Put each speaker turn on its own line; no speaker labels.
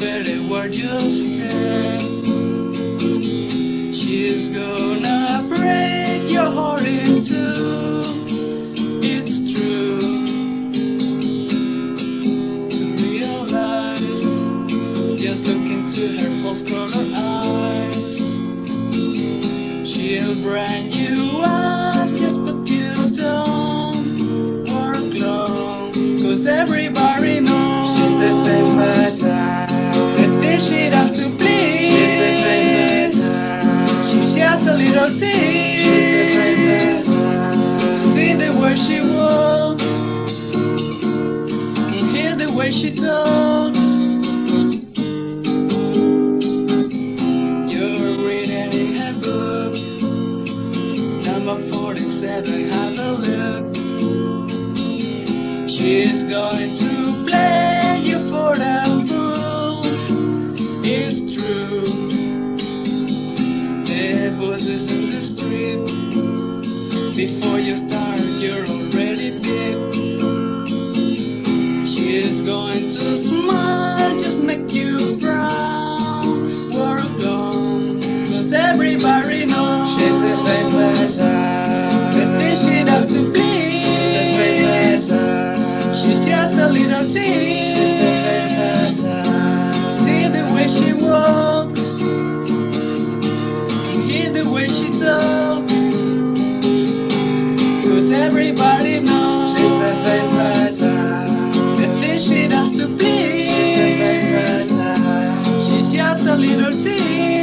very word you stand. She's gonna break your heart in two. It's true to realize. Just look into her false color eyes. She'll brand you up, yes, but you don't work long. Cause everybody knows she's a favorite fatale. The thing she does to please She's a. She's just a little tease She's a fatale. See the way she walks Can hear the way she talks You're reading in her book Number 47, have a look She's going Voices in the street before you start, you're already dead. She's going to smile, just make you proud. Work long, cause everybody knows. She's a femme
fatale.
The thing she does to be, She's a femme please. She's just a little tease. little tea.